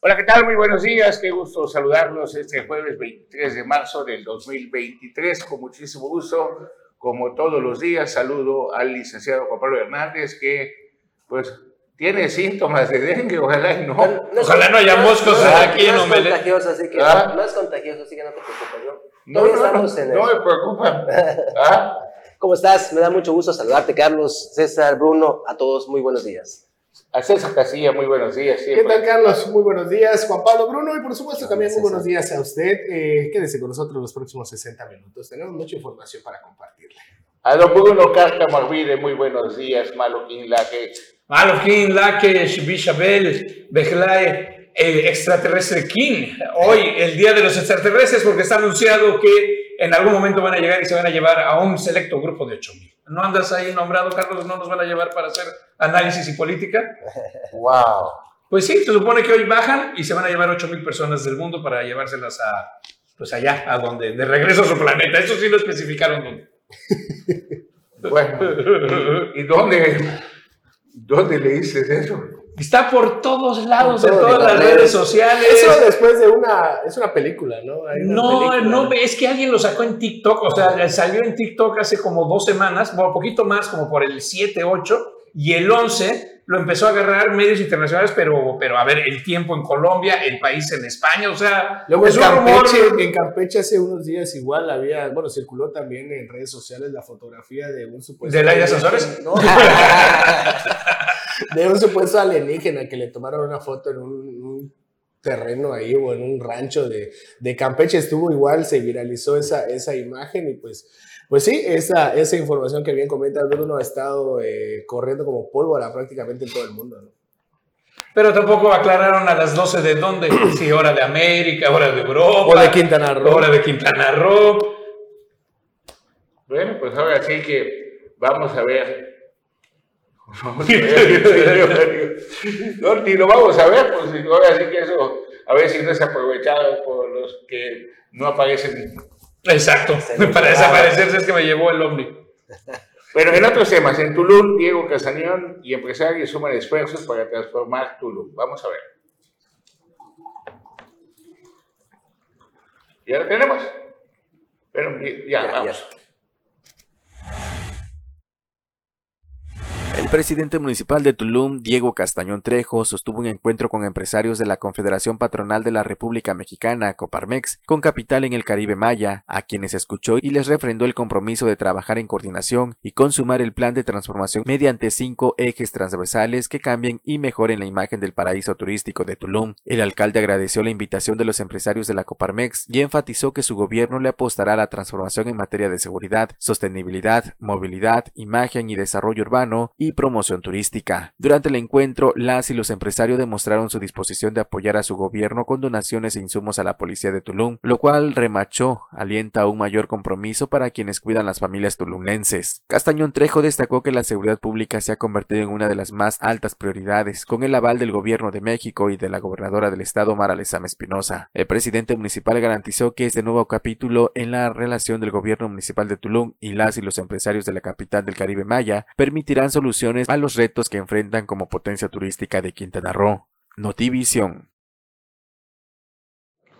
Hola, ¿qué tal? Muy buenos días. Qué gusto saludarlos este jueves 23 de marzo del 2023. Con muchísimo gusto, como todos los días, saludo al licenciado Juan Pablo Hernández, que pues tiene síntomas de dengue, ojalá y no. ojalá no haya moscos aquí no, no, es contagioso, así que ¿Ah? no, es contagioso, así que no te preocupes. No, no, no, no, me preocupa. ¿Ah? ¿Cómo estás? Me da mucho gusto saludarte, Carlos, César, Bruno, a todos muy buenos días. A César Casilla, muy buenos días. ¿Qué tal, Carlos? Muy buenos días. Juan Pablo Bruno, y por supuesto también muy buenos días a usted. Eh, quédese con nosotros los próximos 60 minutos. Tenemos mucha información para compartirle. A don Bruno Cárcamo Arvide, muy buenos días. Maloquín Laque. Maloquín Laque, Bishabel, Bejlae, el extraterrestre King. Hoy, el día de los extraterrestres, porque está anunciado que en algún momento van a llegar y se van a llevar a un selecto grupo de 8000. ¿No andas ahí nombrado, Carlos? ¿No nos van a llevar para hacer análisis y política? ¡Wow! Pues sí, se supone que hoy bajan y se van a llevar 8 mil personas del mundo para llevárselas a, pues allá, a donde, de regreso a su planeta. Eso sí lo especificaron dónde. bueno, ¿y, dónde, dónde le dices eso? Está por todos lados, en todas las redes sociales. Eso después de una, es una película, ¿no? no, no, es que alguien lo sacó en TikTok, o sea, salió en TikTok hace como dos semanas, bueno, poquito más, como por el 7, 8, y el 11 lo empezó a agarrar medios internacionales, pero, pero a ver, el tiempo en Colombia, el país en España, o sea, Luego en Campeche, en Campeche hace unos días igual había, bueno, circuló también en redes sociales la fotografía de un supuesto... ¿De Laia Sansores? No. de un supuesto alienígena que le tomaron una foto en un, terreno ahí o en un rancho de, de, Campeche. Estuvo igual, se viralizó esa, esa imagen y pues, pues sí, esa, esa información que bien comenta Bruno ha estado eh, corriendo como pólvora prácticamente en todo el mundo. ¿no? Pero tampoco aclararon a las 12 de dónde, si hora de América, hora de Europa. O de Quintana Roo. Hora de Quintana Roo. Bueno, pues ahora sí que vamos a ver no, ni lo vamos a ver, pues ahora sí que eso, a ver si no es aprovechado por los que no aparecen. Exacto, para desaparecerse es que me llevó el Omni. Pero en otros temas, en Tulum, Diego Casañón y empresarios suman esfuerzos para transformar Tulum. Vamos a ver. ¿Ya lo tenemos? Pero ya, vamos. El presidente municipal de Tulum, Diego Castañón Trejo, sostuvo un encuentro con empresarios de la Confederación Patronal de la República Mexicana, Coparmex, con capital en el Caribe Maya, a quienes escuchó y les refrendó el compromiso de trabajar en coordinación y consumar el plan de transformación mediante cinco ejes transversales que cambien y mejoren la imagen del paraíso turístico de Tulum. El alcalde agradeció la invitación de los empresarios de la Coparmex y enfatizó que su gobierno le apostará a la transformación en materia de seguridad, sostenibilidad, movilidad, imagen y desarrollo urbano y promoción turística. Durante el encuentro, las y los empresarios demostraron su disposición de apoyar a su gobierno con donaciones e insumos a la policía de Tulum, lo cual remachó, alienta a un mayor compromiso para quienes cuidan las familias tulumnenses. Castañón Trejo destacó que la seguridad pública se ha convertido en una de las más altas prioridades, con el aval del gobierno de México y de la gobernadora del estado Mara Lezama Espinosa. El presidente municipal garantizó que este nuevo capítulo en la relación del gobierno municipal de Tulum y las y los empresarios de la capital del Caribe Maya permitirán a los retos que enfrentan como potencia turística de Quintana Roo. Notivisión.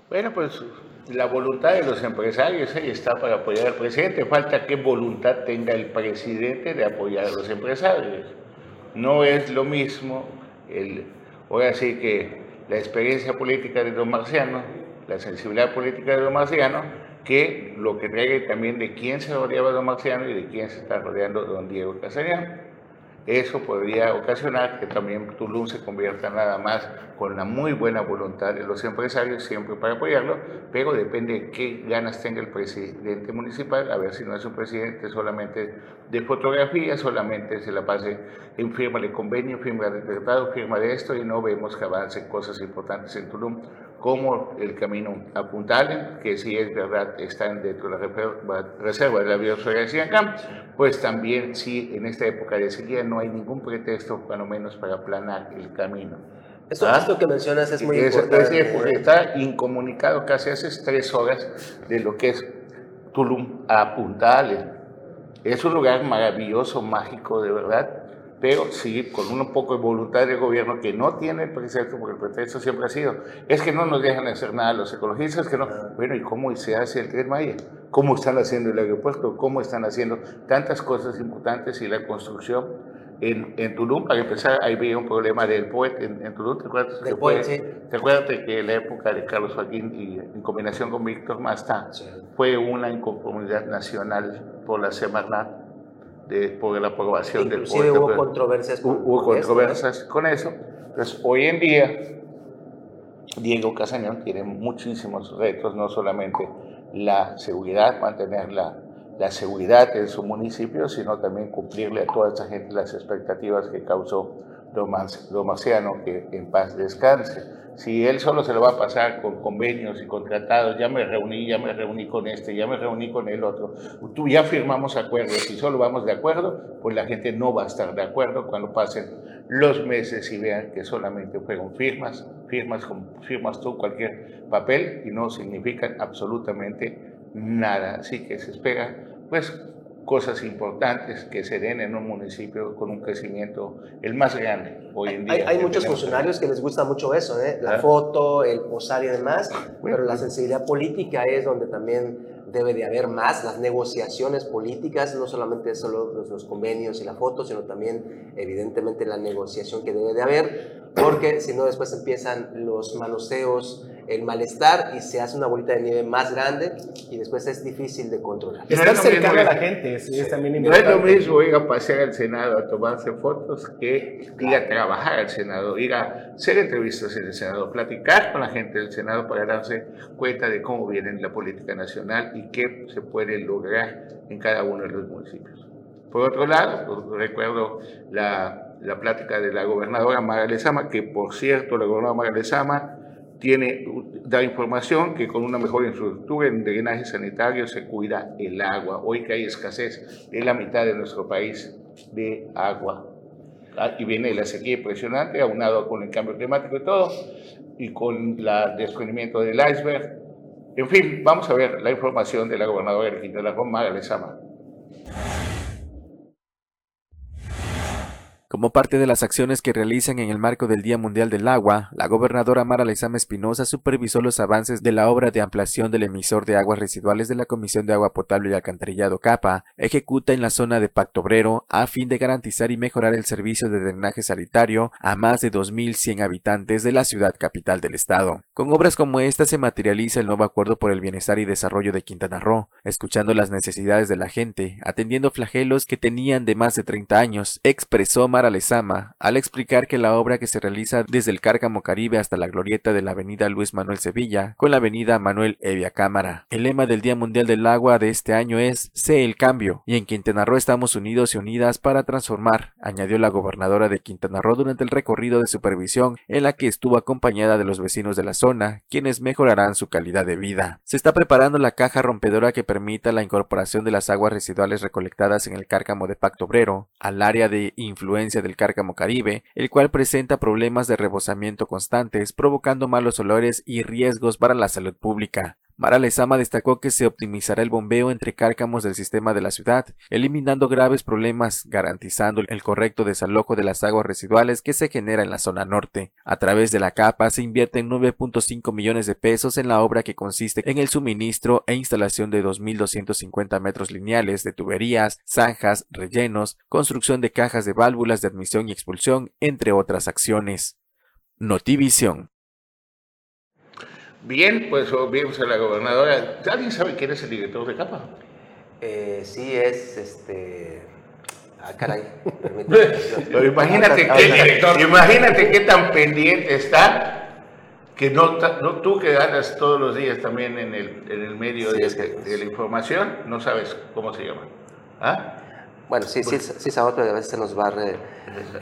Bueno, pues la voluntad de los empresarios ahí está para apoyar al presidente. Falta que voluntad tenga el presidente de apoyar a los empresarios. No es lo mismo, el, ahora sí que la experiencia política de don Marciano, la sensibilidad política de don Marciano, que lo que traiga también de quién se rodeaba don Marciano y de quién se está rodeando don Diego Casañán. Eso podría ocasionar que también Tulum se convierta nada más con la muy buena voluntad de los empresarios, siempre para apoyarlo, pero depende de qué ganas tenga el presidente municipal, a ver si no es un presidente solamente de fotografía, solamente se la pase en firma de convenio, firma de tratado, firma de esto, y no vemos que avancen cosas importantes en Tulum, como el camino a Puntalen, que si es verdad están dentro de la reserva de la biosfera de Siancam, pues también si en esta época de sequía no hay ningún pretexto, cuando menos, para aplanar el camino. Esto, ¿Ah? esto que mencionas es muy importante. porque está incomunicado casi hace tres horas de lo que es Tulum a Puntales. Es un lugar maravilloso, mágico, de verdad, pero sí con un poco de voluntad del gobierno que no tiene el pretexto, porque el pretexto siempre ha sido, es que no nos dejan hacer nada los ecologistas, que no. Bueno, ¿y cómo se hace el Tren Maya? ¿Cómo están haciendo el aeropuerto? ¿Cómo están haciendo tantas cosas importantes y la construcción? En, en Tulum, para empezar, ahí había un problema del puente en, en Tulum, ¿te acuerdas? Que fue- sí. ¿Te acuerdas de que en la época de Carlos Joaquín y en combinación con Víctor Masta fue una inconformidad nacional por la Semarnat de, por la aprobación del Inclusive hubo controversias con, Hubo con esto, ¿no? controversias con eso. Entonces, hoy en día, Diego Casañón tiene muchísimos retos, no solamente la seguridad, mantener la, la seguridad en su municipio, sino también cumplirle a toda esa gente las expectativas que causó Marciano, que en paz descanse. Si él solo se lo va a pasar con convenios y con tratados, ya me reuní, ya me reuní con este, ya me reuní con el otro, tú ya firmamos acuerdos y solo vamos de acuerdo, pues la gente no va a estar de acuerdo cuando pasen los meses y vean que solamente fueron firmas, firmas firmas tú cualquier papel y no significan absolutamente nada. Así que se espera, pues, cosas importantes que se den en un municipio con un crecimiento el más grande hoy en día. Hay, hay muchos funcionarios que les gusta mucho eso, ¿eh? la Ah. foto, el posar y demás, Bueno, pero la pues- sensibilidad política es donde también debe de haber más, las negociaciones políticas, no solamente solo los, los convenios y la foto, sino también evidentemente la negociación que debe de haber, porque si no después empiezan los manoseos, el malestar y se hace una bolita de nieve más grande y después es difícil de controlar. No Estar es lo mismo cercano a la gente sí, es también No es lo importante. mismo ir a pasear al Senado a tomarse fotos que ir a trabajar al Senado, ir a hacer entrevistas en el Senado, platicar con la gente del Senado para darse cuenta de cómo viene la política nacional y qué se puede lograr en cada uno de los municipios. Por otro lado, pues, recuerdo la, la plática de la gobernadora Mara Lezama, que por cierto, la gobernadora Mara Lezama tiene, da información que con una mejor infraestructura en drenaje sanitario se cuida el agua. Hoy que hay escasez en la mitad de nuestro país de agua. Ah, Y viene la sequía impresionante, aunado con el cambio climático y todo, y con el desprendimiento del iceberg. En fin, vamos a ver la información de la gobernadora de Quintana Roo, Lezama. Como parte de las acciones que realizan en el marco del Día Mundial del Agua, la gobernadora Mara Lezama Espinosa supervisó los avances de la obra de ampliación del emisor de aguas residuales de la Comisión de Agua Potable y Alcantarillado CAPA, ejecuta en la zona de Pacto Obrero a fin de garantizar y mejorar el servicio de drenaje sanitario a más de 2.100 habitantes de la ciudad capital del estado. Con obras como esta se materializa el nuevo acuerdo por el bienestar y desarrollo de Quintana Roo, escuchando las necesidades de la gente, atendiendo flagelos que tenían de más de 30 años, expresó Mara Lezama al explicar que la obra que se realiza desde el Cárcamo Caribe hasta la glorieta de la avenida Luis Manuel Sevilla con la avenida Manuel Evia Cámara. El lema del Día Mundial del Agua de este año es Sé el cambio y en Quintana Roo estamos unidos y unidas para transformar, añadió la gobernadora de Quintana Roo durante el recorrido de supervisión en la que estuvo acompañada de los vecinos de la zona, quienes mejorarán su calidad de vida. Se está preparando la caja rompedora que permita la incorporación de las aguas residuales recolectadas en el cárcamo de Pacto Obrero al área de influencia del cárcamo Caribe, el cual presenta problemas de rebosamiento constantes, provocando malos olores y riesgos para la salud pública. Mara Lezama destacó que se optimizará el bombeo entre cárcamos del sistema de la ciudad, eliminando graves problemas, garantizando el correcto desalojo de las aguas residuales que se genera en la zona norte. A través de la capa se invierten 9.5 millones de pesos en la obra que consiste en el suministro e instalación de 2.250 metros lineales de tuberías, zanjas, rellenos, construcción de cajas de válvulas de admisión y expulsión, entre otras acciones. Notivisión. Bien, pues vimos a la gobernadora. ¿Alguien sabe quién es el director de CAPA? Eh, sí, es este. Ah, caray. Pero imagínate, Ah, qué, director. imagínate qué tan pendiente está que no, no tú que andas todos los días también en el, en el medio Sí, de, es que- de la información, no sabes cómo se llama. ¿Ah? Bueno, sí, sí, sí, Sabato a veces se nos va. re-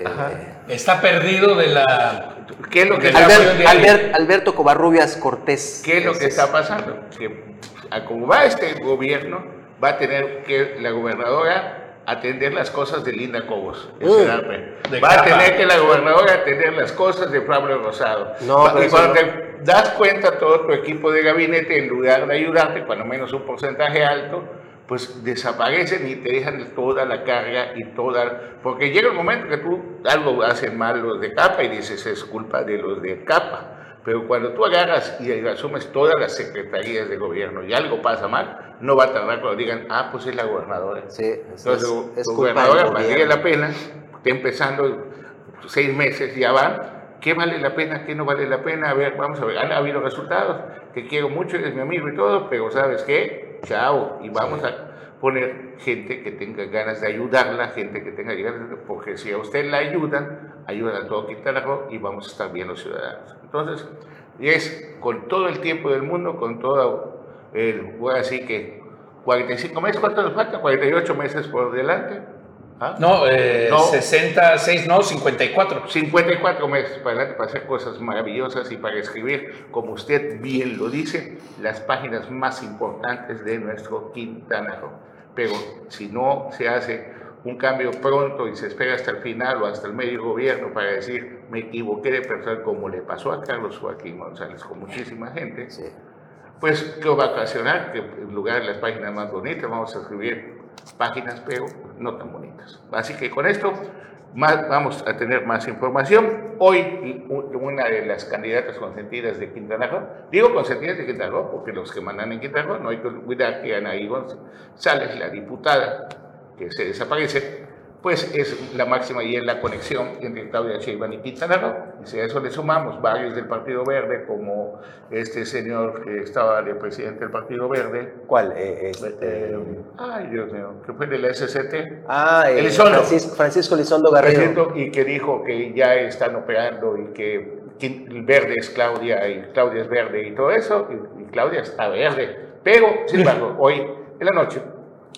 Ajá. eh, Está perdido de la... ¿Qué es lo que, Albert- Albert- Albert- Alberto Covarrubias Cortés. qué es lo que está pasando? Que a como va este gobierno, va a tener que la gobernadora atender las cosas de Linda Cobos. De Va a tener que la gobernadora atender las cosas de Pablo Rosado. No, y cuando no. te das cuenta todo tu equipo de gabinete, en lugar de ayudarte, cuando menos un porcentaje alto, pues desaparecen y te dejan toda la carga y toda... Porque llega un momento que tú algo hacen mal los de capa y dices es culpa de los de capa. Pero cuando tú agarras y asumes todas las secretarías de gobierno y algo pasa mal, no va a tardar cuando digan, ah, pues es la gobernadora. Sí, es, Entonces, es- es gobernadora valdría la pena, está empezando seis meses, ya van. ¿Qué vale la pena? ¿Qué no vale la pena? A ver, vamos a ver, han habido resultados, que quiero mucho, eres mi amigo y todo, pero ¿sabes qué? Chao, y vamos a poner gente que tenga ganas de ayudarla, gente que tenga ganas de... Porque si a usted la ayudan, ayudan a todo Quintana Roo y vamos a estar bien los ciudadanos. Entonces, y es con todo el tiempo del mundo, con todo el... Así que 45 meses, ¿cuánto nos falta? 48 meses por delante. ¿Ah? No, eh, No. 66, no, 54. 54 meses para adelante para hacer cosas maravillosas y para escribir, como usted bien lo dice, las páginas más importantes de nuestro Quintana Roo. Pero si no se hace un cambio pronto y se espera hasta el final o hasta el medio gobierno para decir me equivoqué de persona como le pasó a Carlos Joaquín González con muchísima gente, Sí. pues que va a ocasionar que en lugar de las páginas más bonitas vamos a escribir páginas pero no tan bonitas. Así que con esto más, vamos a tener más información. Hoy una de las candidatas consentidas de Quintana Roo, digo consentidas de Quintana Roo porque los que mandan en Quintana Roo no hay que olvidar que Anaí González, la diputada que se desaparece, pues es la máxima y es la conexión entre Claudia Sheinbaum y Quintana Roo. Y si a eso le sumamos varios del Partido Verde, como este señor que estaba de presidente del Partido Verde, ¿Cuál? Eh, este- eh, ay Dios mío, que fue del SCT, ah, eh, Elizondo. Francisco, Francisco Elizondo Garrido. y que dijo que ya están operando y que el verde es Claudia y Claudia es verde y todo eso, y, y Claudia está verde. Pero, sin embargo, hoy en la noche,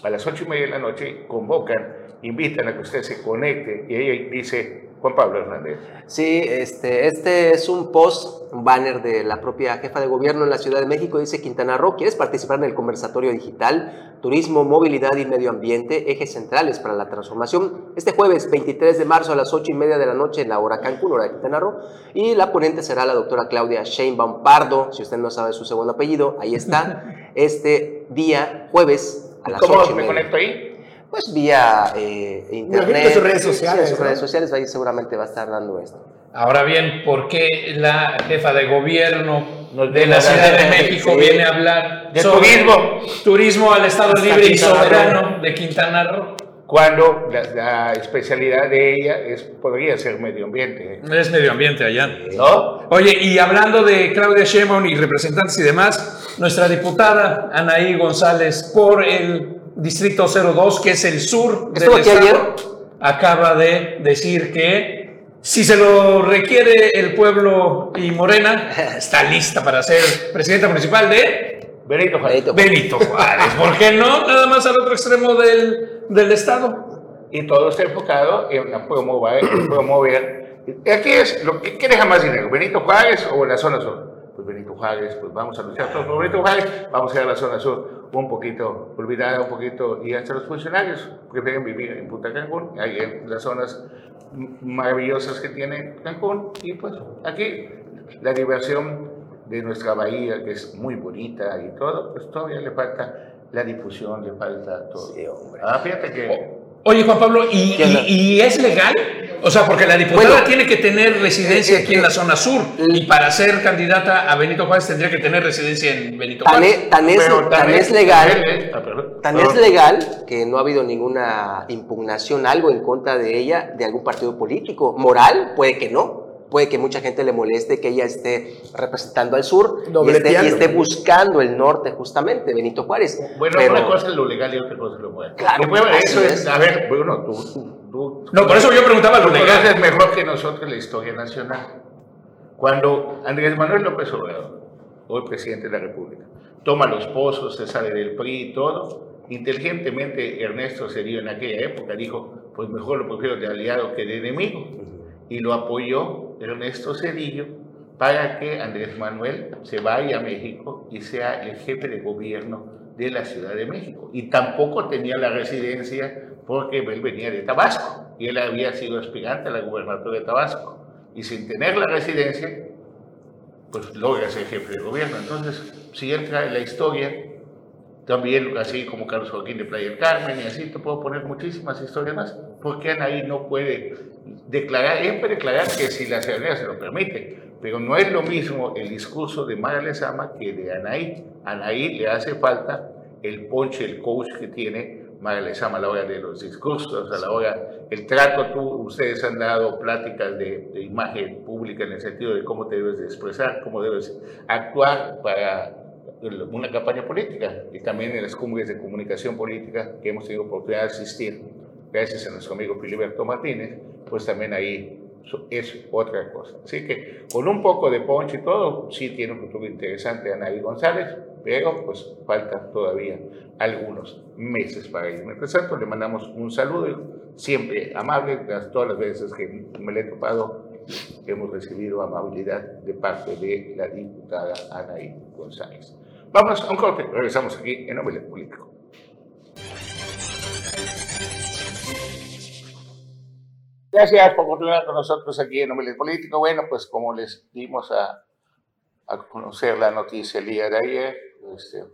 a las ocho y media de la noche, convocan, invitan a que usted se conecte y ella dice, Juan Pablo Hernández, Sí, este, este es un post, un banner de la propia jefa de gobierno en la Ciudad de México. Dice Quintana Roo, ¿quieres participar en el conversatorio digital? Turismo, movilidad y medio ambiente, ejes centrales para la transformación. Este jueves 23 de marzo a las 8 y media de la noche en la hora Cancún, hora de Quintana Roo. Y la ponente será la doctora Claudia Sheinbaum Pardo. Si usted no sabe su segundo apellido, ahí está. Este día, jueves a las 8 ¿cómo y me media. conecto ahí? Pues vía eh, internet. que sus redes sociales, en sus ¿no? redes sociales, ahí seguramente va a estar dando esto. Ahora bien, ¿por qué la jefa de gobierno Nos de la Ciudad de México sí. viene a hablar De sobre turismo. turismo al Estado Hasta libre y Roo. soberano de Quintana Roo? Cuando la, la especialidad de ella es, podría ser medio ambiente, Es medio ambiente allá. ¿no? Oye, y hablando de Claudia Sheinbaum y representantes y demás, nuestra diputada Anaí González por el Distrito 02, que es el sur del ¿Estuvo aquí estado, ayer? acaba de decir que si se lo requiere el pueblo y Morena, está lista para ser presidenta municipal de Benito Juárez. Benito Juárez. ¿Por qué no? Nada más al otro extremo del, del estado. y todo está enfocado en promover, promover. Aquí es lo que ¿qué deja más dinero, Benito Juárez o la zona sur. Pues Benito Juárez, pues vamos a luchar todos por Benito Juárez, vamos a ir a la zona sur un poquito olvidada, un poquito, y hasta los funcionarios prefieren vivir en Punta Cancún, ahí en las zonas maravillosas que tiene Cancún, y pues aquí la diversión de nuestra bahía, que es muy bonita y todo, pues todavía le falta la difusión, le falta todo. Sí, hombre. Ah, fíjate que... Oye, Juan Pablo, ¿y, es legal? O sea, porque la diputada Bueno, tiene que tener residencia eh, aquí en eh, la zona sur y para ser candidata a Benito Juárez tendría que tener residencia en Benito Tan, Juárez. e- tan es, Pero tan también- es legal, también- ah, tan es legal que no ha habido ninguna impugnación, algo en contra de ella, de algún partido político. Moral, puede que no. Puede que mucha gente le moleste que ella esté representando al sur y esté, Dobleteando. y esté buscando el norte, justamente, Benito Juárez. Bueno, Pero- una cosa es lo legal y otra cosa es lo bueno. Claro, así eso es, es. a ver, bueno, tú, tú, tú- No, por eso yo preguntaba lo legal. conoces mejor que nosotros la historia nacional. Cuando Andrés Manuel López Obrador, hoy presidente de la República, toma los pozos, se sale del PRI y todo, inteligentemente Ernesto Cedillo en aquella época dijo, pues mejor lo prefiero de aliado que de enemigo. Y lo apoyó Ernesto Cedillo para que Andrés Manuel se vaya a México y sea el jefe de gobierno de la Ciudad de México. Y tampoco tenía la residencia porque él venía de Tabasco y él había sido aspirante a la gubernatura de Tabasco. Y sin tener la residencia, pues logra ser jefe de gobierno. Entonces, si entra en la historia, también así como Carlos Joaquín de Playa del Carmen y así te puedo poner muchísimas historias más. porque Anaí no puede declarar? Él puede declarar que si la ciudadanía se lo permite, pero no es lo mismo el discurso de Mara Lezama que de Anaí. Anaí le hace falta el ponche, el coach que tiene Mara Lezama a la hora de los discursos, a la hora, el trato, tú, ustedes han dado pláticas de, de imagen pública en el sentido de cómo te debes de expresar, cómo debes actuar para una campaña política y también en las cumbres de comunicación política que hemos tenido oportunidad de asistir, gracias a nuestro amigo Filiberto Martínez, pues también ahí es otra cosa. Así que con un poco de ponche y todo, sí tiene un futuro interesante Anaí González, pero pues faltan todavía algunos meses para ir. Mientras tanto, le mandamos un saludo, siempre amable, todas las veces que me le he topado hemos recibido amabilidad de parte de la diputada Anaí González. Vamos a un corte, regresamos aquí en Nombre Político. Gracias por continuar con nosotros aquí en Nombre Político. Bueno, pues como les dimos a, a conocer la noticia el día de ayer, este,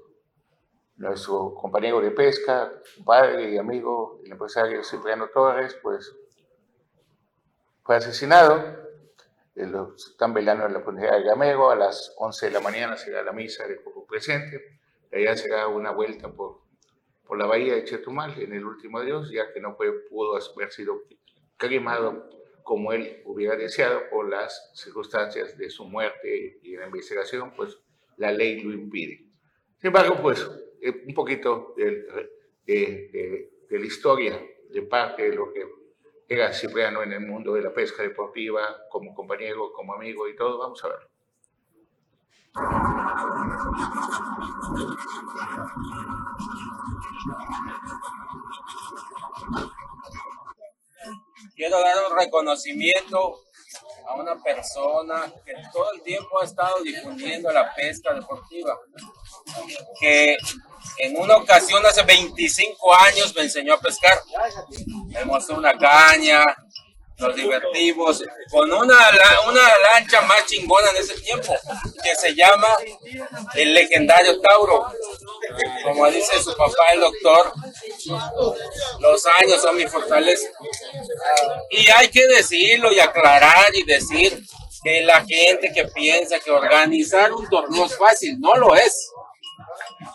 nuestro compañero de pesca, padre y amigo, el empresario Cipriano Torres, pues fue asesinado están velando en la Fundación de Gamego, a las 11 de la mañana será la misa de cuerpo presente, de allá será una vuelta por, por la bahía de Chetumal en el último adiós, ya que no pudo haber sido cremado como él hubiera deseado por las circunstancias de su muerte y la investigación, pues la ley lo impide. Sin embargo, pues eh, un poquito de, de, de la historia de parte de lo que era Cipriano en el mundo de la pesca deportiva, como compañero, como amigo y todo. Vamos a ver. Quiero dar un reconocimiento a una persona que todo el tiempo ha estado difundiendo la pesca deportiva, que en una ocasión hace 25 años me enseñó a pescar. Me mostró una caña, nos divertimos con una, una lancha más chingona en ese tiempo, que se llama el legendario Tauro. Como dice su papá, el doctor, los años son mi fortaleza. Y hay que decirlo y aclarar y decir que la gente que piensa que organizar un torneo es fácil, no lo es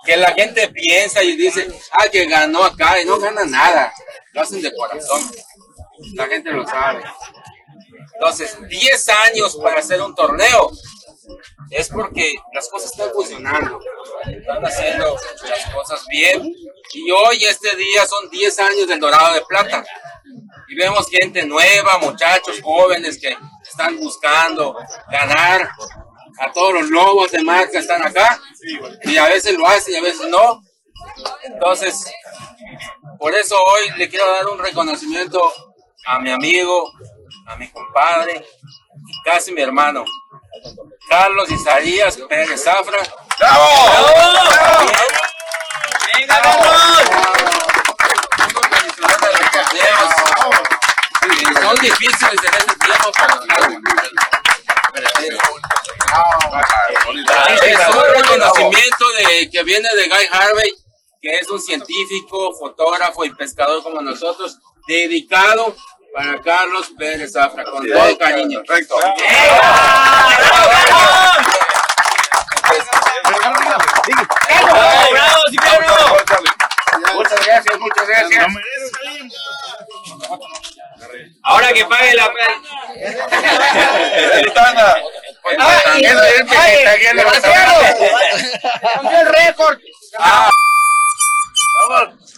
que la gente piensa y dice, ah, que ganó acá y no gana nada. Lo hacen de corazón. La gente lo sabe. Entonces, 10 años para hacer un torneo es porque las cosas están funcionando. Están haciendo las cosas bien. Y hoy, este día, son 10 años del Dorado de Plata. Y vemos gente nueva, muchachos jóvenes que están buscando ganar a todos los lobos de mar que están acá. Y a veces lo hacen y a veces no. Entonces, por eso hoy le quiero dar un reconocimiento a mi amigo, a mi compadre, casi mi hermano, Carlos Isaías Pérez Zafra. ¡Bravo! ¡Venga, Son difíciles en este tiempo, es un reconocimiento de, que viene de Guy Harvey, que es un científico, fotógrafo y pescador como nosotros, dedicado para Carlos Pérez Zafra, con todo cariño. Correcto. Muchas gracias, muchas gracias. Ahora que pague la pena. El récord! Ah. ¡Vamos!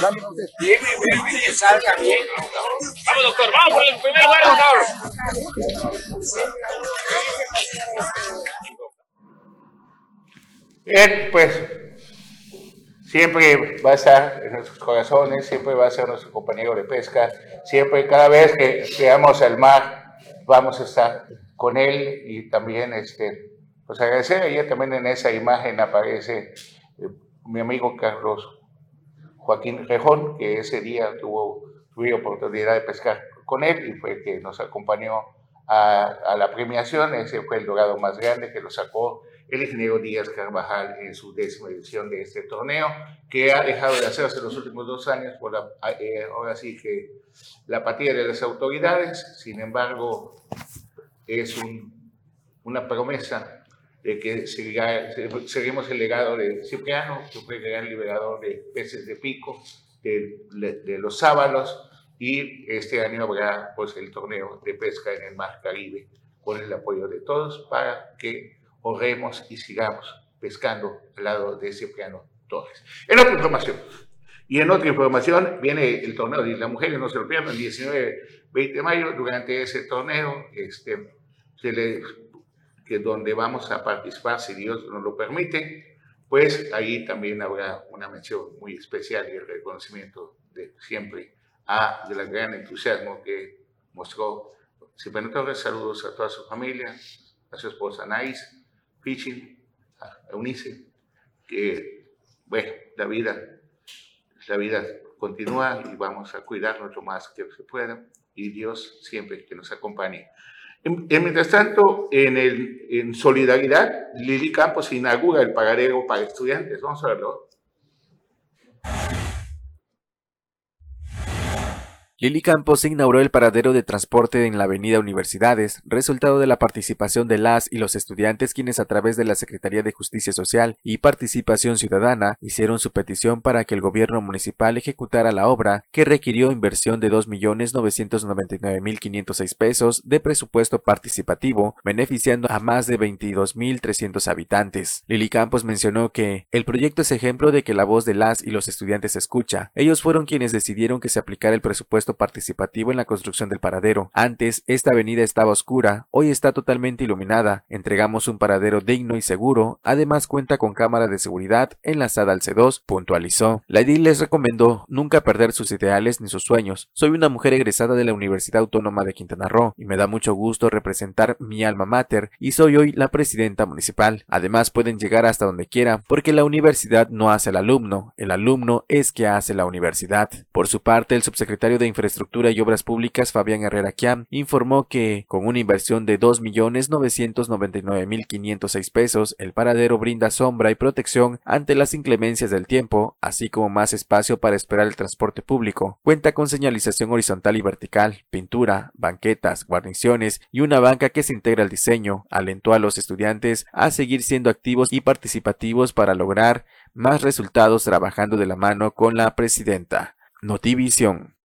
Vamos, doctor, vamos por el primer lugar, Bien, pues siempre va a estar en nuestros corazones, siempre va a ser nuestro compañero de pesca, siempre, cada vez que veamos el mar, vamos a estar con él y también, este, pues agradecer, ayer también en esa imagen aparece eh, mi amigo Carlos Joaquín Rejón, que ese día tuvo, tuve oportunidad de pescar con él y fue que nos acompañó a, la premiación. Ese fue el dorado más grande que lo sacó el ingeniero Díaz Carvajal en su décima edición de este torneo, que ha dejado de hacerse en los últimos dos años por la, eh, ahora sí que la apatía de las autoridades. Sin embargo, es un, una promesa de que seguimos el legado de Cipriano, que fue el gran liberador de peces de pico, de, de los sábalos, y este año habrá pues, el torneo de pesca en el Mar Caribe con el apoyo de todos para que oremos y sigamos pescando al lado de Cipriano Torres. En otra información, y en otra información viene el torneo de Isla Mujeres, no se lo pierdan, el 19-20 de mayo, durante ese torneo, este, se le, que donde vamos a participar, si Dios nos lo permite, pues ahí también habrá una mención muy especial y el reconocimiento de siempre a del gran entusiasmo que mostró Cipriano Torres. Saludos a toda su familia, a su esposa Naís, Fishing, a Eunice, que, bueno, la vida, la vida continúa y vamos a cuidarnos lo más que se pueda y Dios siempre que nos acompañe. En, mientras tanto, en, en solidaridad, Lili Campos inaugura el pagadero para estudiantes. Vamos a verlo. Lili Campos inauguró el paradero de transporte en la avenida Universidades, resultado de la participación de las y los estudiantes quienes a través de la Secretaría de Justicia Social y Participación Ciudadana hicieron su petición para que el gobierno municipal ejecutara la obra que requirió inversión de 2.999.506 pesos de presupuesto participativo, beneficiando a más de 22.300 habitantes. Lili Campos mencionó que el proyecto es ejemplo de que la voz de las y los estudiantes se escucha. Ellos fueron quienes decidieron que se aplicara el presupuesto participativo en la construcción del paradero. Antes, esta avenida estaba oscura, hoy está totalmente iluminada. Entregamos un paradero digno y seguro, además cuenta con cámara de seguridad enlazada al C2, puntualizó. La edil les recomendó nunca perder sus ideales ni sus sueños. Soy una mujer egresada de la Universidad Autónoma de Quintana Roo y me da mucho gusto representar mi alma mater y soy hoy la presidenta municipal. Además pueden llegar hasta donde quieran porque la universidad no hace el alumno, el alumno es que hace la universidad. Por su parte, el subsecretario de y Obras Públicas, Fabián Herrera Quiam, informó que, con una inversión de 2.999.506 pesos, el paradero brinda sombra y protección ante las inclemencias del tiempo, así como más espacio para esperar el transporte público. Cuenta con señalización horizontal y vertical, pintura, banquetas, guarniciones y una banca que se integra al diseño. Alentó a los estudiantes a seguir siendo activos y participativos para lograr más resultados trabajando de la mano con la presidenta. Notivisión.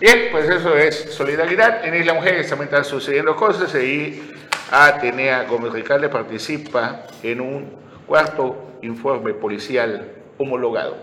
Bien, pues eso es solidaridad. En Isla Mujeres también están sucediendo cosas y Atenea Gómez Ricalde participa en un cuarto informe policial homologado.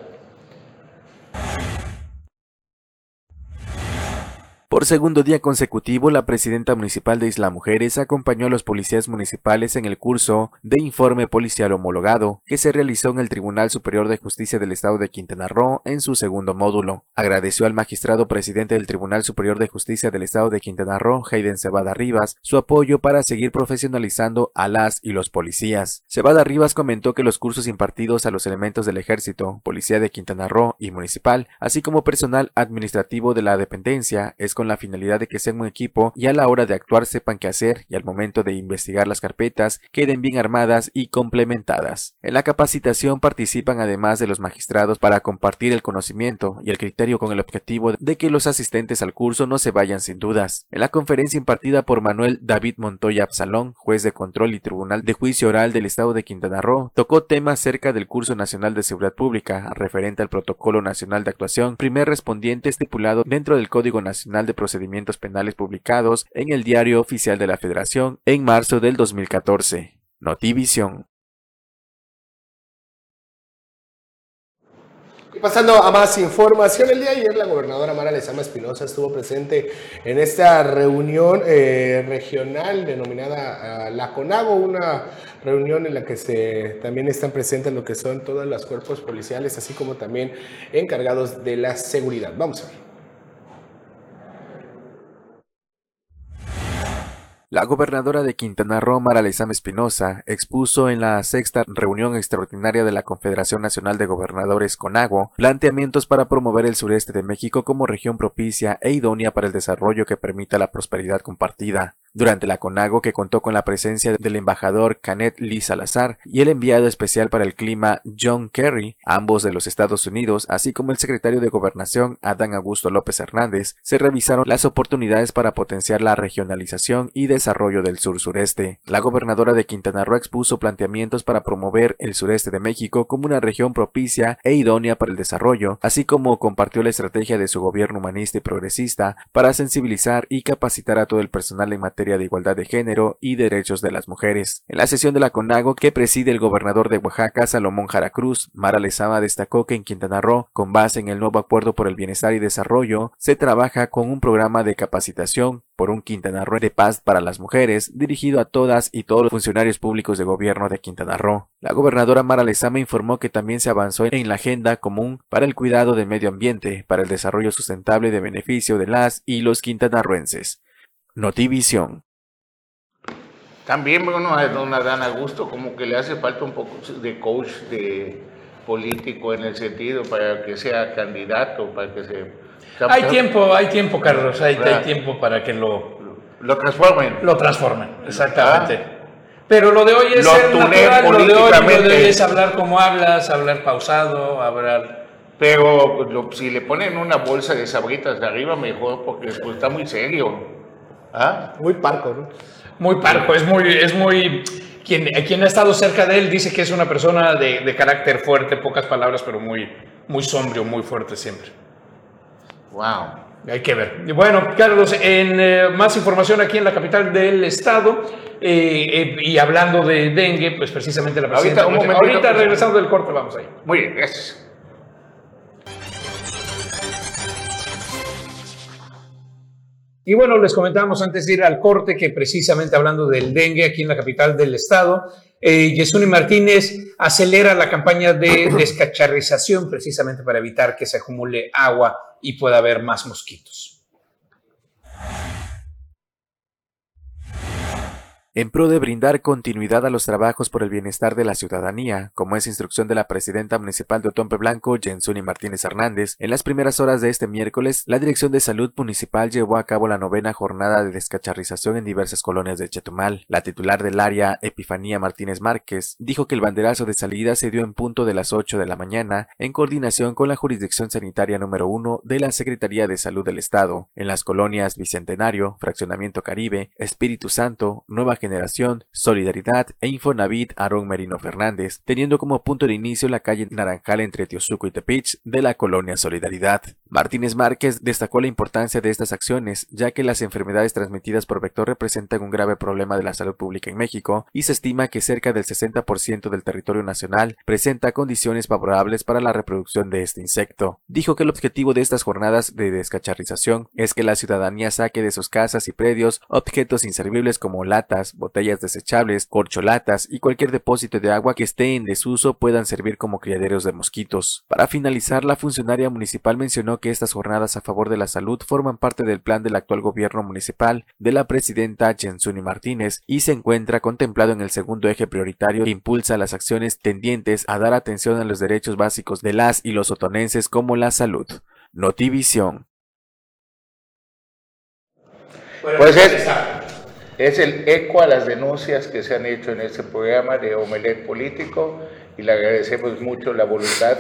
Por segundo día consecutivo, la presidenta municipal de Isla Mujeres acompañó a los policías municipales en el curso de informe policial homologado que se realizó en el Tribunal Superior de Justicia del Estado de Quintana Roo en su segundo módulo. Agradeció al magistrado presidente del Tribunal Superior de Justicia del Estado de Quintana Roo, Hayden Cebada Rivas, su apoyo para seguir profesionalizando a las y los policías. Cebada Rivas comentó que los cursos impartidos a los elementos del Ejército, Policía de Quintana Roo y Municipal, así como personal administrativo de la dependencia, es con la finalidad de que sean un equipo y a la hora de actuar sepan qué hacer y al momento de investigar las carpetas queden bien armadas y complementadas. En la capacitación participan además de los magistrados para compartir el conocimiento y el criterio con el objetivo de que los asistentes al curso no se vayan sin dudas. En la conferencia impartida por Manuel David Montoya Absalón, juez de control y tribunal de juicio oral del Estado de Quintana Roo, tocó temas cerca del curso nacional de seguridad pública referente al protocolo nacional de actuación, primer respondiente estipulado dentro del Código Nacional de Procedimientos Penales publicados en el Diario Oficial de la Federación en marzo del 2014. Notivisión. Y pasando a más información, el día de ayer la gobernadora Mara Lezama Espinosa estuvo presente en esta reunión eh, regional denominada uh, La CONAGO, una reunión en la que se, también están presentes lo que son todos los cuerpos policiales, así como también encargados de la seguridad. Vamos a ver. La gobernadora de Quintana Roo, Mara Lezama Espinosa, expuso en la sexta reunión extraordinaria de la Confederación Nacional de Gobernadores CONAGO planteamientos para promover el sureste de México como región propicia e idónea para el desarrollo que permita la prosperidad compartida. Durante la CONAGO, que contó con la presencia del embajador Canet Lee Salazar y el enviado especial para el clima John Kerry, ambos de los Estados Unidos, así como el secretario de Gobernación Adán Augusto López Hernández, se revisaron las oportunidades para potenciar la regionalización y desarrollo del sur-sureste. La gobernadora de Quintana Roo expuso planteamientos para promover el sureste de México como una región propicia e idónea para el desarrollo, así como compartió la estrategia de su gobierno humanista y progresista para sensibilizar y capacitar a todo el personal en materia de Igualdad de Género y Derechos de las Mujeres. En la sesión de la CONAGO que preside el gobernador de Oaxaca, Salomón Jara Cruz, Mara Lezama destacó que en Quintana Roo, con base en el nuevo Acuerdo por el Bienestar y Desarrollo, se trabaja con un programa de capacitación por un Quintana Roo de paz para las mujeres, dirigido a todas y todos los funcionarios públicos de gobierno de Quintana Roo. La gobernadora Mara Lezama informó que también se avanzó en la agenda común para el cuidado del medio ambiente, para el desarrollo sustentable de beneficio de las y los quintanarroenses. Notivisión. También, bueno, a don Adán Augusto como que le hace falta un poco de coach de político en el sentido para que sea candidato, para que se... Hay tiempo, hay tiempo, Carlos, hay, hay tiempo para que lo... Lo transformen. Lo transformen, exactamente. Pero lo de hoy es Lo ser tunean natural, lo de, hoy, lo de hoy políticamente. es hablar como hablas, hablar pausado, hablar... Pero lo- si le ponen una bolsa de sabritas de arriba, mejor, porque después está muy serio. ¿Ah? Muy parco, ¿no? Muy parco, es muy, es muy, quien, quien ha estado cerca de él dice que es una persona de, de carácter fuerte, pocas palabras, pero muy, muy sombrío, muy fuerte siempre. Wow. Hay que ver. Y Bueno, Carlos, en eh, más información aquí en la capital del estado eh, eh, y hablando de dengue, pues precisamente la presidenta. Ahorita, un ahorita pues. regresando del corte, vamos ahí. Muy bien, gracias. Y bueno, les comentábamos antes de ir al corte que precisamente hablando del dengue aquí en la capital del estado, eh, Yesuni Martínez acelera la campaña de descacharrización precisamente para evitar que se acumule agua y pueda haber más mosquitos. En pro de brindar continuidad a los trabajos por el bienestar de la ciudadanía, como es instrucción de la presidenta municipal de Otompe Blanco, Jensuni Martínez Hernández, en las primeras horas de este miércoles, la Dirección de Salud Municipal llevó a cabo la novena jornada de descacharrización en diversas colonias de Chetumal. La titular del área, Epifanía Martínez Márquez, dijo que el banderazo de salida se dio en punto de las 8 de la mañana, en coordinación con la Jurisdicción Sanitaria número 1 de la Secretaría de Salud del Estado, en las colonias Bicentenario, Fraccionamiento Caribe, Espíritu Santo, Nueva Solidaridad e Infonavit Aarón Merino Fernández, teniendo como punto de inicio la calle Naranjal entre Tiosuco y Tepich de la colonia Solidaridad. Martínez Márquez destacó la importancia de estas acciones, ya que las enfermedades transmitidas por vector representan un grave problema de la salud pública en México y se estima que cerca del 60% del territorio nacional presenta condiciones favorables para la reproducción de este insecto. Dijo que el objetivo de estas jornadas de descacharrización es que la ciudadanía saque de sus casas y predios objetos inservibles como latas, botellas desechables, corcholatas y cualquier depósito de agua que esté en desuso puedan servir como criaderos de mosquitos. Para finalizar, la funcionaria municipal mencionó que estas jornadas a favor de la salud forman parte del plan del actual gobierno municipal de la presidenta Jensuni Martínez y se encuentra contemplado en el segundo eje prioritario que impulsa las acciones tendientes a dar atención a los derechos básicos de las y los otonenses como la salud. Notivisión. Pues es, es el eco a las denuncias que se han hecho en este programa de Omelet Político y le agradecemos mucho la voluntad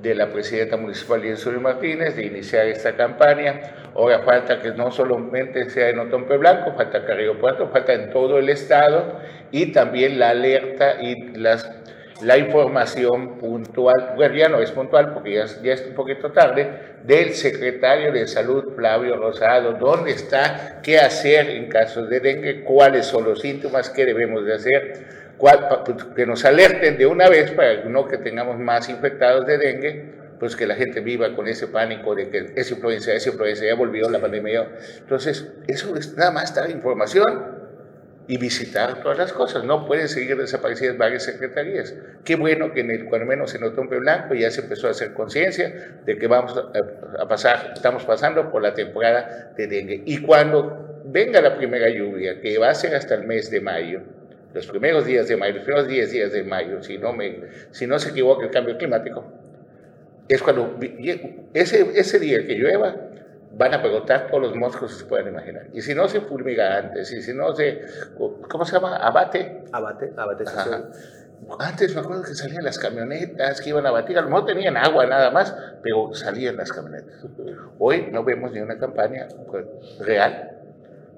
de la presidenta municipal Yensuri Martínez de iniciar esta campaña. Ahora falta que no solamente sea en Otompe Blanco, falta Carrillo Puerto, falta en todo el estado y también la alerta y las, la información puntual, bueno, ya no es puntual porque ya, es- ya es un poquito tarde, del secretario de Salud, Flavio Rosado, dónde está, qué hacer en casos de dengue, cuáles son los síntomas, qué debemos de hacer, cuál- pues, que nos alerten de una vez para no que tengamos más infectados de dengue, pues que la gente viva con ese pánico de que es influenza, es influenza, ya volvió la pandemia. Entonces, eso es nada más dar información y visitar todas las cosas. No pueden seguir desaparecidas varias secretarías. Qué bueno que en el, cuando menos en Otompe Blanco ya se empezó a hacer conciencia de que vamos a pasar, estamos pasando por la temporada de dengue. Y cuando venga la primera lluvia, que va a ser hasta el mes de mayo, los primeros días de mayo, los primeros 10 días de mayo, si no, me, si no se equivoca el cambio climático, es cuando ese, ese día que llueva, van a brotar todos los moscos que se puedan imaginar. Y si no se fulmiga antes, y si no se, ¿cómo se llama? Abate. Abate, abate. Antes me acuerdo que salían las camionetas que iban a batir, a lo mejor tenían agua nada más, pero salían las camionetas. Hoy no vemos ni una campaña real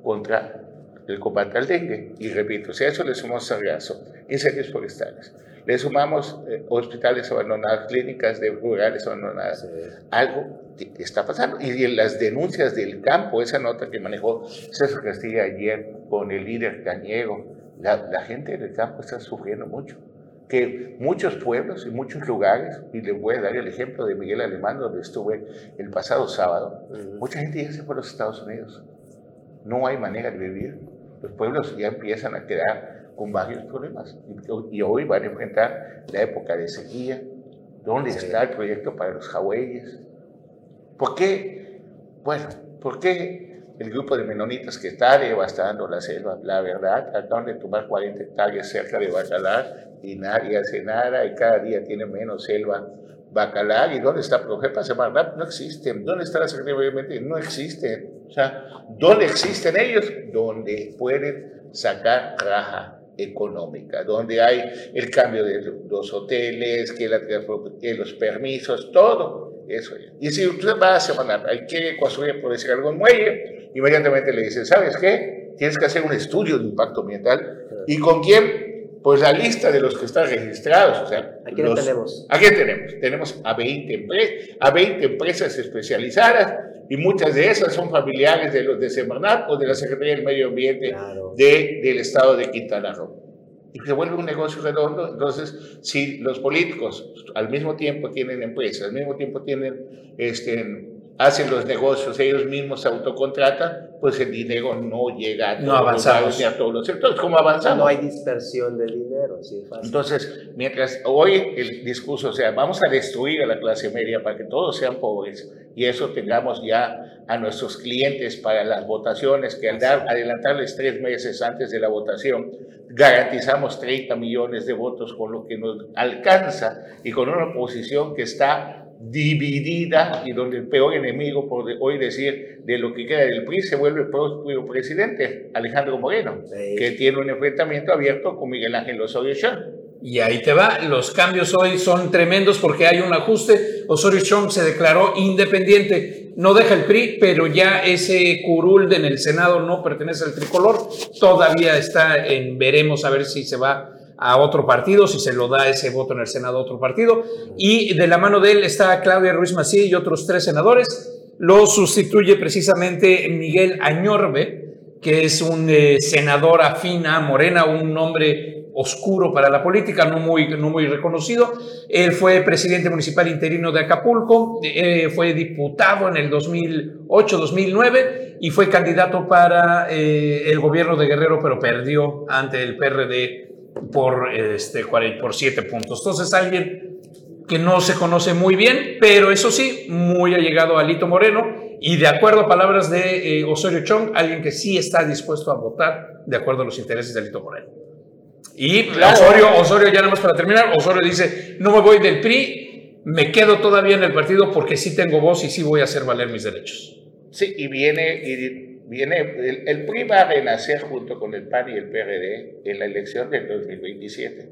contra el combate al dengue. Y repito, si a eso le sumamos sargazo, incendios forestales, le sumamos eh, hospitales abandonados, clínicas de rurales abandonadas, algo está pasando. Y las denuncias del campo, esa nota que manejó César Castilla ayer con el líder cañero, la, la gente del campo está sufriendo mucho que muchos pueblos y muchos lugares, y les voy a dar el ejemplo de Miguel Alemán, donde estuve el pasado sábado, mucha gente ya se fue a los Estados Unidos. No hay manera de vivir. Los pueblos ya empiezan a quedar con varios problemas. Y, hoy van a enfrentar la época de sequía. ¿Dónde está el proyecto para los hawaiis? ¿Por qué? Bueno, ¿por qué el grupo de menonitas que está devastando la selva? La verdad, acaban de tomar 40 hectáreas cerca de Bacalar y nadie hace nada y cada día tiene menos selva bacalar. ¿Y dónde está Projepa Semarnat? No existen. ¿Dónde está la Secretaría de? No existen. O sea, ¿dónde existen ellos? Donde pueden sacar raja económica, donde hay el cambio de los hoteles, que, la, que los permisos, todo eso. Y si usted va a Semarnat, hay que construir, por decir algo, un muelle, inmediatamente le dicen, ¿sabes qué? Tienes que hacer un estudio de impacto ambiental. ¿Y con quién? Pues la lista de los que están registrados, o sea... ¿A quién tenemos? ¿A quién tenemos? Tenemos a 20, empresas, a 20 empresas especializadas y muchas de esas son familiares de los de Semarnat o de la Secretaría del Medio Ambiente de, del Estado de Quintana Roo. Y se vuelve un negocio redondo. Entonces, si los políticos al mismo tiempo tienen empresas, al mismo tiempo tienen este, hacen los negocios, ellos mismos se autocontratan, pues el dinero no llega a todos, los ni a todos los sectores. ¿Cómo avanzamos? No hay dispersión de dinero, así fácil. Entonces, mientras hoy el discurso sea, vamos a destruir a la clase media para que todos sean pobres y eso tengamos ya a nuestros clientes para las votaciones, que al dar, adelantarles tres meses antes de la votación, garantizamos 30 millones de votos con lo que nos alcanza y con una oposición que está dividida y donde el peor enemigo, por hoy decir, de lo que queda del PRI se vuelve el propio presidente, Alejandro Moreno, que tiene un enfrentamiento abierto con Miguel Ángel Osorio Chong. Y ahí te va, los cambios hoy son tremendos porque hay un ajuste. Osorio Chong se declaró independiente, no deja el PRI, pero ya ese curul en el Senado no pertenece al tricolor, todavía está en veremos a ver si se va a otro partido, si se lo da ese voto en el Senado a otro partido. Y de la mano de él está Claudia Ruiz Mací y otros tres senadores. Lo sustituye precisamente Miguel Añorbe, que es un eh, senador afín a Morena, un nombre oscuro para la política, no muy, no muy reconocido. Él fue presidente municipal interino de Acapulco, eh, fue diputado en el 2008-2009 y fue candidato para eh, el gobierno de Guerrero, pero perdió ante el PRD por, este, por 7 puntos. Entonces, alguien que no se conoce muy bien, pero eso sí, muy allegado a Lito Moreno y de acuerdo a palabras de eh, Osorio Chong, alguien que sí está dispuesto a votar de acuerdo a los intereses de Lito Moreno. Y Osorio, Osorio, ya nada más para terminar, Osorio dice, no me voy del PRI, me quedo todavía en el partido porque sí tengo voz y sí voy a hacer valer mis derechos. Sí, y viene, y viene, el, PRI va a renacer junto con el PAN y el PRD en la elección del 2027.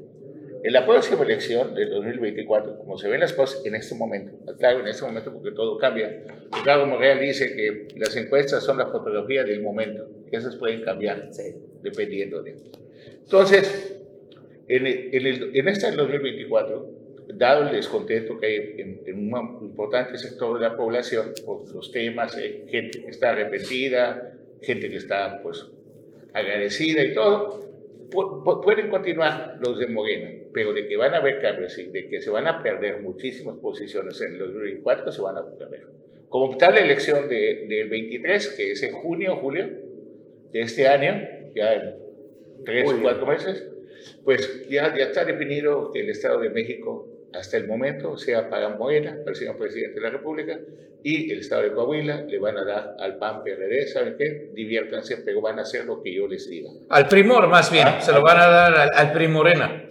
En la próxima elección del 2024, como se ven las cosas en este momento, claro, en este momento porque todo cambia, Ricardo Morreal dice que las encuestas son la fotografía del momento, que esas pueden cambiar dependiendo de... Entonces, en, el, en este 2024, dado el descontento que hay en, un importante sector de la población por los temas, eh, gente que está arrepentida, gente que está pues agradecida y todo, pueden continuar los de Morena, pero de que van a haber cambios y de que se van a perder muchísimas posiciones en el 2024, se van a perder. Como tal la elección de, del 23, que es en junio o julio de este año, ya en tres o cuatro meses, pues ya, ya está definido que el Estado de México hasta el momento sea para Morena, el señor presidente de la República, y el Estado de Coahuila le van a dar al PAN PRD, ¿saben qué? Diviértanse, pero van a hacer lo que yo les diga. Al primor, más bien, Ah, se lo van a dar al, al PRI Morena.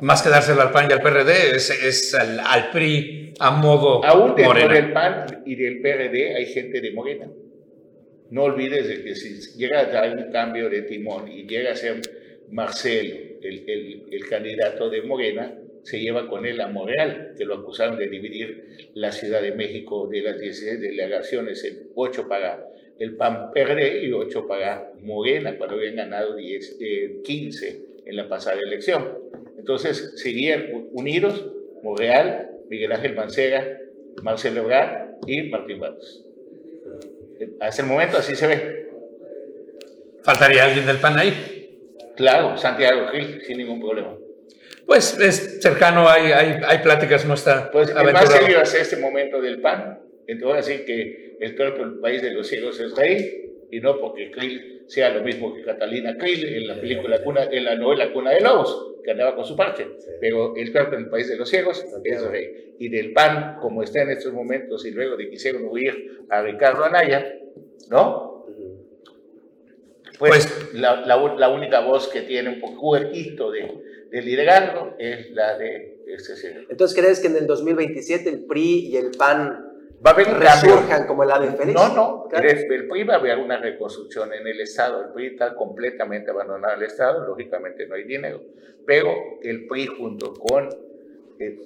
Más que dárselo al PAN y al PRD, es, es al, al PRI a modo Aún dentro Morena. del PAN y del PRD hay gente de Morena. No olvides de que si llega a dar un cambio de timón y llega a ser Marcelo el, el- el candidato de Morena, se lleva con él a Monreal, que lo acusaron de dividir la Ciudad de México de las 16 delegaciones en 8 para el PAN PRD y 8 para Morena, cuando habían ganado 10, eh, 15 en la pasada elección. Entonces seguían u- unidos Monreal, Miguel Ángel Mancera, Marcelo Ebrard y Martín Barros. Hasta el momento así se ve. Faltaría alguien del PAN ahí. Claro, Santiago Gil, sin ningún problema. Pues es cercano, hay, hay, hay pláticas, no está Pues el más serio es este momento del PAN. Entonces, así que el cuerpo del país de los ciegos es rey, y no porque Krill sea lo mismo que Catalina Krill en la película, Cuna, en la novela Cuna de Lobos, que andaba con su parche. Pero el cuerpo del país de los ciegos es rey. Y del PAN, como está en estos momentos, y luego de que quisieron huir a Ricardo Anaya, ¿no? Pues, la, la u- la única voz que tiene un poco de, de liderazgo es la de este señor. Entonces, ¿crees que en el 2027 el PRI y el PAN Va a haber resurjan como el ave? No, no, Claro. el, PRI va a haber una reconstrucción en el Estado. El PRI está completamente abandonado el Estado, lógicamente no hay dinero. Pero el PRI junto con eh,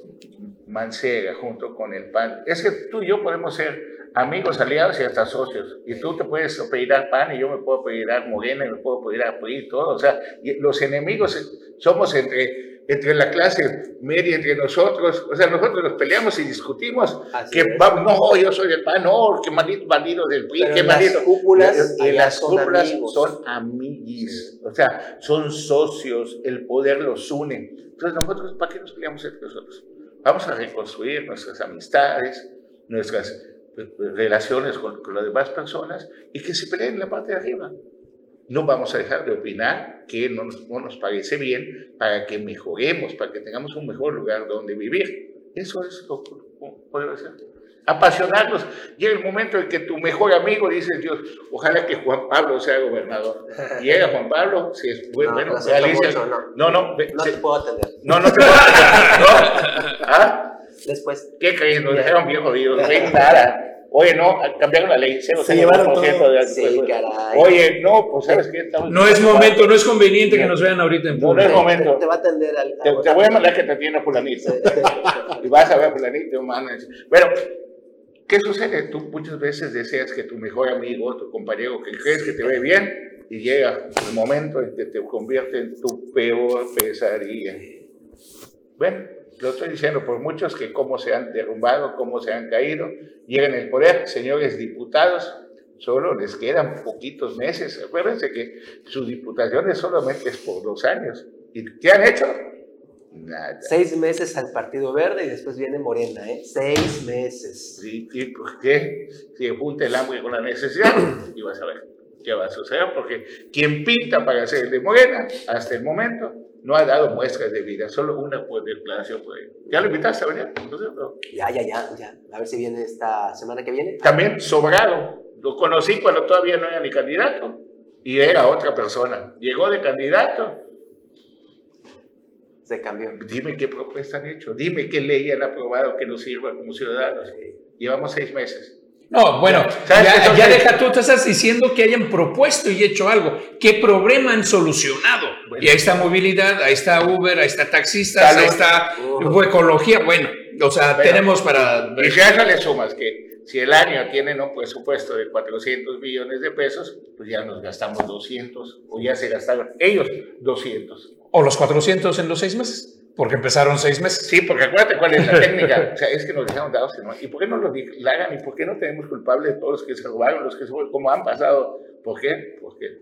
Mancera, junto con el PAN, es que tú y yo podemos ser amigos, aliados y hasta socios. Y tú te puedes apellidar PAN y yo me puedo apellidar Morena y me puedo apellidar PRI y todo. O sea, y los enemigos somos entre, entre la clase media, entre nosotros. O sea, nosotros nos peleamos y discutimos Así que vamos, no, yo soy del PAN, no, que maldito bandido del PRI, que en las maldito. cúpulas, allá las son cúpulas amigos. son amiguis, o sea, son socios, el poder los une. Entonces nosotros, ¿para qué nos peleamos entre nosotros? Vamos a reconstruir nuestras amistades, nuestras relaciones con, con las demás personas y que se peleen en la parte de arriba. No vamos a dejar de opinar que no nos, no nos parece bien para que mejoremos, para que tengamos un mejor lugar donde vivir. Eso es lo que puede ser. Apasionarnos. Llega el momento en que tu mejor amigo dice, Dios, ojalá que Juan Pablo sea gobernador. Llega Juan Pablo, si es bueno, No, bueno, siento realiza- mucho, no. no, no, No se- te puedo atender. no, no te puedo atender, ¿no? ¿Ah? Después. ¿Qué crees? Nos dejaron bien jodidos, no ven nada. Oye, no, cambiaron la ley, 0,01% Se llevaron todo. de Sí, caray. Oye, no, pues sabes qué, Estamos- No es momento, no es conveniente que nos vean ahorita en No, no es público. momento. Te va a atender al. Te, te voy a mandar que te atienda fulanito. Y vas a ver a fulanito, manes. Bueno, ¿qué sucede? Tú muchas veces deseas que tu mejor amigo, tu compañero, que crees que te ve bien, y llega el momento en que te convierte en tu peor pesadilla. Bueno, lo estoy diciendo por muchos que cómo se han derrumbado, cómo se han caído, llegan al poder, señores diputados, solo les quedan poquitos meses. Acuérdense que su diputación es solamente es por dos años. ¿Y qué han hecho? Nada. Seis meses al Partido Verde y después viene Morena, ¿eh? Seis meses. ¿Y, y por qué? Si junta el hambre con la necesidad, y vas a ver qué va a suceder, porque quien pinta para ser el de Morena, hasta el momento, no ha dado muestras de vida, solo una declaración por ahí. ¿Ya lo invitaste a venir? Entonces, no. Ya, ya, ya, ya. A ver si viene esta semana que viene. También sobrado. Lo conocí cuando todavía no era ni candidato y era otra persona. Llegó de candidato. Se cambió. Dime qué propuesta han hecho. Dime qué ley han aprobado que nos sirva como ciudadanos. Llevamos seis meses. No, bueno, ¿Sabes qué ya, ya deja, tú te estás diciendo que hayan propuesto y hecho algo. ¿Qué problema han solucionado? Bueno. Y ahí está movilidad, ahí está Uber, ahí está taxistas, Salud. ahí está Uh. ecología. Bueno, o sea, Bueno, tenemos para... Y si a eso le sumas que si el año tiene un presupuesto de 400 millones de pesos, pues ya nos gastamos 200, o ya se gastaron ellos 200. O los 400 en los seis meses, porque empezaron seis meses. Sí, porque acuérdate cuál es la técnica. O sea, es que nos dejaron dados. ¿no? ¿Y por qué no lo declaran? ¿Y por qué no tenemos culpables de todos los que se robaron, los que se como han pasado? ¿Por qué? Porque,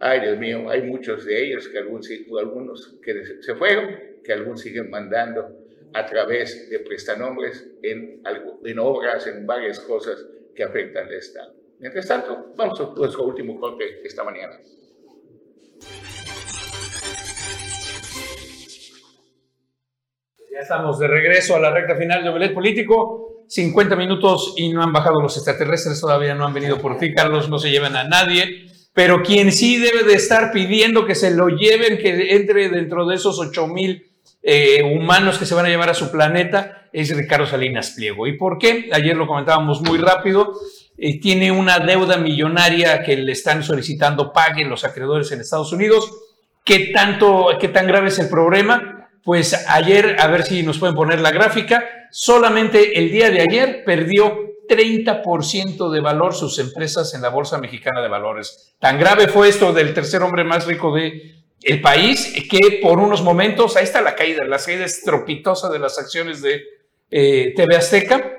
ay Dios mío, hay muchos de ellos, que algún, algunos que se fueron, que algunos siguen mandando a través de prestanombres en, algo, en obras, en varias cosas que afectan al Estado. Mientras tanto, vamos a nuestro último corte esta mañana. Estamos de regreso a la recta final de Omelet Político. 50 minutos y no han bajado los extraterrestres, todavía no han venido por ti, Carlos, no se llevan a nadie. Pero quien sí debe de estar pidiendo que se lo lleven, que entre dentro de esos 8 mil eh, humanos que se van a llevar a su planeta, es Ricardo Salinas Pliego. ¿Y por qué? Ayer lo comentábamos muy rápido. Eh, tiene una deuda millonaria que le están solicitando paguen los acreedores en Estados Unidos. ¿Qué, tanto, ¿Qué tan grave es el problema? Pues ayer, a ver si nos pueden poner la gráfica, solamente el día de ayer perdió 30% de valor sus empresas en la Bolsa Mexicana de Valores. Tan grave fue esto del tercer hombre más rico de el país que por unos momentos, ahí está la caída, la caída estropitosa de las acciones de eh, TV Azteca,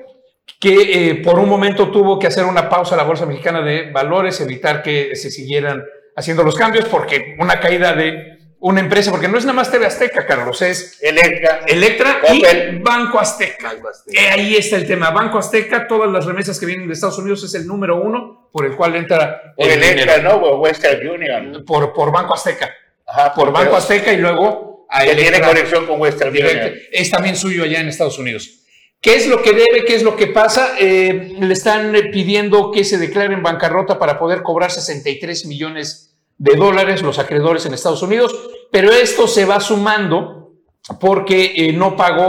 que eh, por un momento tuvo que hacer una pausa la Bolsa Mexicana de Valores, evitar que se siguieran haciendo los cambios, porque una caída de una empresa, porque no es nada más TV Azteca, Carlos, es Electra, Electra y Banco Azteca. Eh, ahí está el tema. Banco Azteca, todas las remesas que vienen de Estados Unidos es el número uno por el cual entra por el Electra, dinero. ¿no? O Western Union. Por, por Banco Azteca. Ajá, Por Banco Azteca y luego a Que tiene conexión con Western. Union. Es también suyo allá en Estados Unidos. ¿Qué es lo que debe? ¿Qué es lo que pasa? Eh, le están eh, pidiendo que se declare en bancarrota para poder cobrar 63 millones de dólares los acreedores en Estados Unidos, pero esto se va sumando porque eh, no pagó,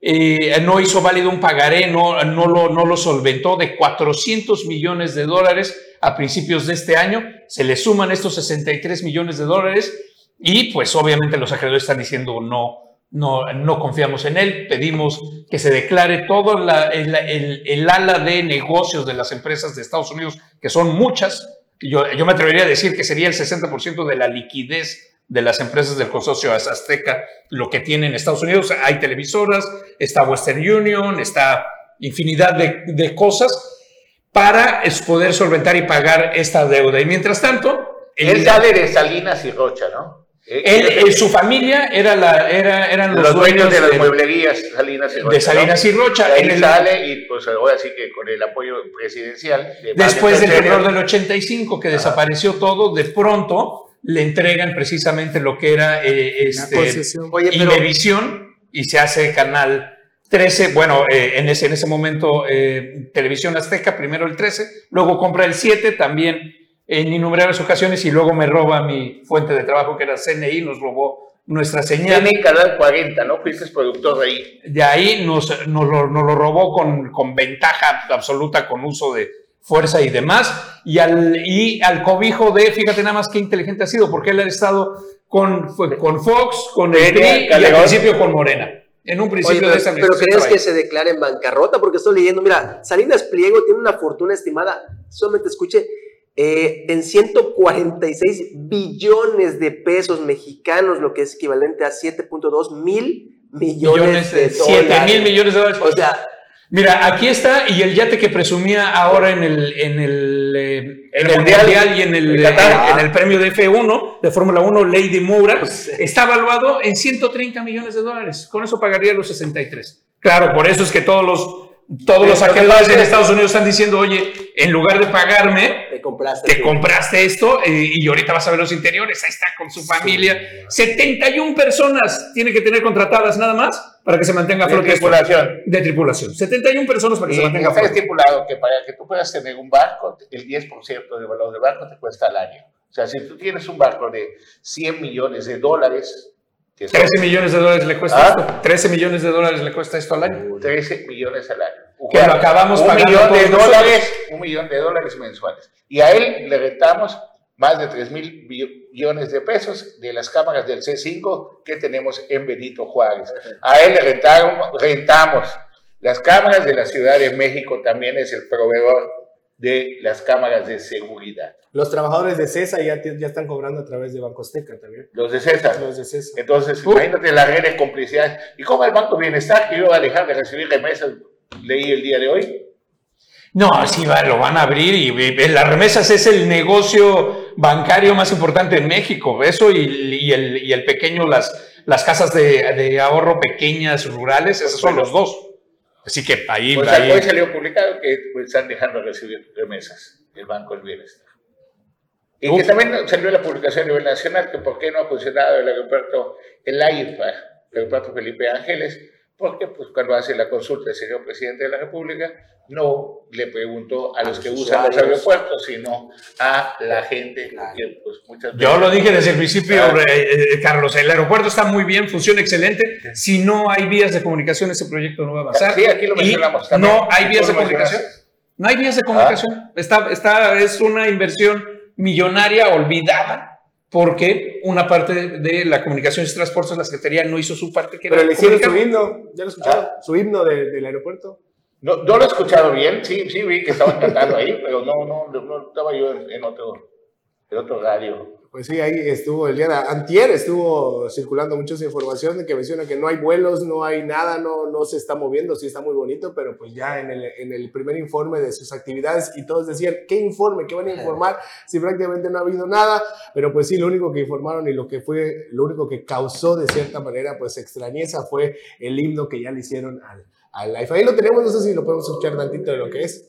eh, no hizo válido un pagaré, no, no, lo, no lo solventó de 400 millones de dólares a principios de este año. Se le suman estos 63 millones de dólares y pues obviamente los acreedores están diciendo no, no, no confiamos en él, pedimos que se declare todo el- el ala de negocios de las empresas de Estados Unidos, que son muchas. Yo, yo me atrevería a decir que sería el 60% de la liquidez de las empresas del consorcio Azteca, lo que tiene en Estados Unidos. Hay televisoras, está Western Union, está infinidad de, de cosas para es, poder solventar y pagar esta deuda. Y mientras tanto, Él el- sale de Salinas y Rocha, ¿no? Eh, él, eh, eh, su familia era la, era, eran los, los dueños de las mueblerías Salinas y Rocha. de Salinas ¿no? y Rocha. En el- sale y pues ahora sí que con el apoyo presidencial. de después del terror del 85, que desapareció todo, de pronto le entregan precisamente lo que era eh, este. Oye, pero y se hace Canal 13. Bueno, eh, en, ese, en ese momento eh, Televisión Azteca, primero el 13, luego compra el 7 también en innumerables ocasiones y luego me roba mi fuente de trabajo que era CNI, nos robó nuestra señal. Tiene Canal 40, ¿no? Fuiste productor ahí. De ahí nos, nos lo, nos lo robó con, con ventaja absoluta, con uso de fuerza y demás. Y al, y al cobijo de, fíjate nada más qué inteligente ha sido, porque él ha estado con, Fox, con el PRI y al principio con Morena. En un Oye, principio pero, de esa pero crees que se declare en bancarrota porque estoy leyendo, mira, Salinas Pliego tiene una fortuna estimada, solamente escuche, eh, en 146 billones de pesos mexicanos, lo que es equivalente a 7.2 mil millones, millones, de 7 dólares. mil millones de dólares. O sea, Mira, aquí está, y el yate que presumía ahora en el, en el, eh, en el Mundial. mundial, y en el, En Qatar. en- en el premio de F1 de Fórmula 1, Lady Moura, Pues, está evaluado en 130 millones de dólares. Con eso pagaría los 63. Claro, por eso es que todos los, todos los ¿qué en? Estados Unidos están diciendo, oye, en lugar de pagarme, te compraste. te tu- compraste esto eh, y ahorita vas a ver los interiores, ahí está con su familia. 71 personas tiene que tener contratadas nada más para que se mantenga De flote esto. tripulación. De tripulación. 71 personas para que Y se mantenga está flote. estipulado que para que tú puedas tener un barco, el 10% del valor del barco te cuesta al año. O sea, si tú tienes un barco de 100 millones de dólares, que son 13 millones de dólares le cuesta Ah. esto. 13 millones de dólares le cuesta esto al año. 13 millones al año. Que lo acabamos un pagando millón de dólares, un millón de dólares mensuales. Y a él le rentamos más de 3 mil millones de pesos de las cámaras del C5 que tenemos en Benito Juárez. A él le rentaron, rentamos las cámaras de la Ciudad de México, también es el proveedor de las cámaras de seguridad. Los trabajadores de CESA ya, ya están cobrando a través de Banco Azteca también. Los de César. Los de CESA. Entonces, Uh. imagínate la red de complicidad. ¿Y cómo el Banco Bienestar que iba a dejar de recibir remesas? Leí el día de hoy. No, sí, va, lo van a abrir y, y las remesas es el negocio bancario más importante en México. Eso y, y el, y el pequeño, las, las casas de, de ahorro pequeñas rurales, esos son los dos. Así que ahí, Pues ahí- hoy salió publicado que pues, están dejando de recibir remesas el Banco del Bienestar. Y que también salió la publicación a nivel nacional que por qué no ha funcionado el aeropuerto, el AIFA, el aeropuerto Felipe Ángeles, porque pues, cuando hace la consulta el señor presidente de la República, no le preguntó a los que usan los aeropuertos, sino a la gente que pues, muchas Yo lo dije desde el principio, eh, eh, Carlos, el aeropuerto está muy bien, funciona excelente. Si no hay vías de comunicación, ese proyecto no va a avanzar. Sí, aquí lo mencionamos. No hay vías de comunicación. No hay vías de comunicación. Está, está, es una inversión millonaria olvidada porque una parte de la comunicación y transportes, la Secretaría no hizo su parte. Que Pero le hicieron su himno, ¿ya lo escucharon? Ah. Su himno del aeropuerto. No, no lo he escuchado bien, sí, sí vi que estaban cantando ahí, pero no, no, no estaba yo en, otro, en otro radio. Pues sí, ahí estuvo el día de antier, estuvo circulando muchas informaciones que menciona que no hay vuelos, no hay nada, no, no se está moviendo, sí está muy bonito, pero pues ya en el, en el primer informe de sus actividades y todos decían, ¿qué informe? ¿Qué van a informar? Si prácticamente no ha habido nada, pero pues sí, lo único que informaron y lo que fue, lo único que causó de cierta manera pues extrañeza fue el himno que ya le hicieron al, al live. Ahí lo tenemos, no sé si lo podemos escuchar tantito de lo que es.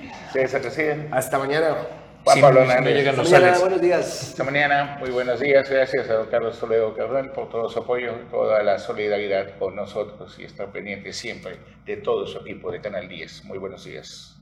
Tactu Hasta mañana. Juan Pablo buenos días. Hasta mañana, muy buenos días. Gracias a don Carlos Toledo Carrón por todo su apoyo, toda la solidaridad con nosotros y estar pendiente siempre de todo su equipo de Canal 10. Muy buenos días.